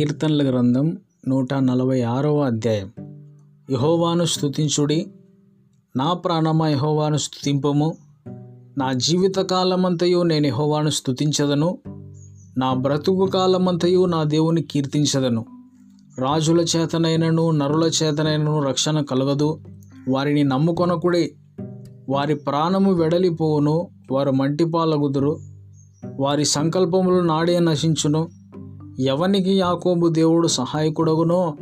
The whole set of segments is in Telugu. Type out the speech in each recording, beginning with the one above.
కీర్తనల గ్రంథం నూట నలభై ఆరవ అధ్యాయం. యహోవాను స్తుతించుడి. నా ప్రాణమా యహోవాను స్తుతింపము. నా జీవిత కాలమంతయు నేను యహోవాను స్థుతించదను నా బ్రతుకు కాలమంతయు నా దేవుని కీర్తించదను. రాజుల చేతనైనను నరుల చేతనైనను రక్షణ కలగదు. వారిని నమ్ముకొనకుడే. వారి ప్రాణము వెడలిపోవును వారు మంటిపాలగుదురు. వారి సంకల్పములు నాడే నశించును. ఎవనికి యాకోబు దేవుడు సహాయకుడగునో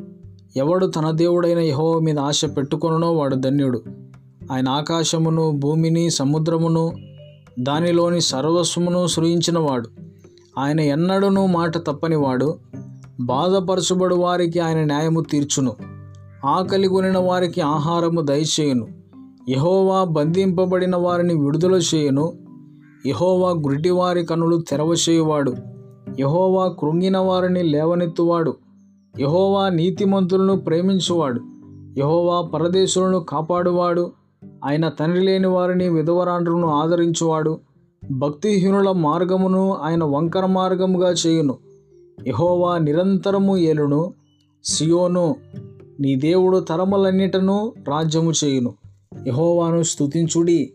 ఎవడు తన దేవుడైన యహోవ మీద ఆశ పెట్టుకొనునో వాడు ధన్యుడు. ఆయన ఆకాశమును భూమిని సముద్రమును దానిలోని సర్వస్వమును సృయించినవాడు ఆయన ఎన్నడూనూ మాట తప్పనివాడు. బాధపరచబడు వారికి ఆయన న్యాయము తీర్చును. ఆకలి కొనిన వారికి ఆహారము దయచేయును. యహోవా బంధింపబడిన వారిని విడుదల చేయును. యహోవా గురిటివారి కనులు తెరవచేయువాడు. యహోవా కృంగిన వారిని లేవనెత్తువాడు. యహోవా నీతిమంతులను ప్రేమించువాడు. యహోవా పరదేశులను కాపాడువాడు. ఆయన తండ్రి లేని వారిని విధవరాండ్రులను ఆదరించువాడు. భక్తిహీనుల మార్గమును ఆయన వంకర మార్గముగా చేయును. యహోవా నిరంతరము ఏలును. సియోను నీ దేవుడు తరములన్నిటను రాజ్యము చేయును. యహోవాను స్తుతించుడి.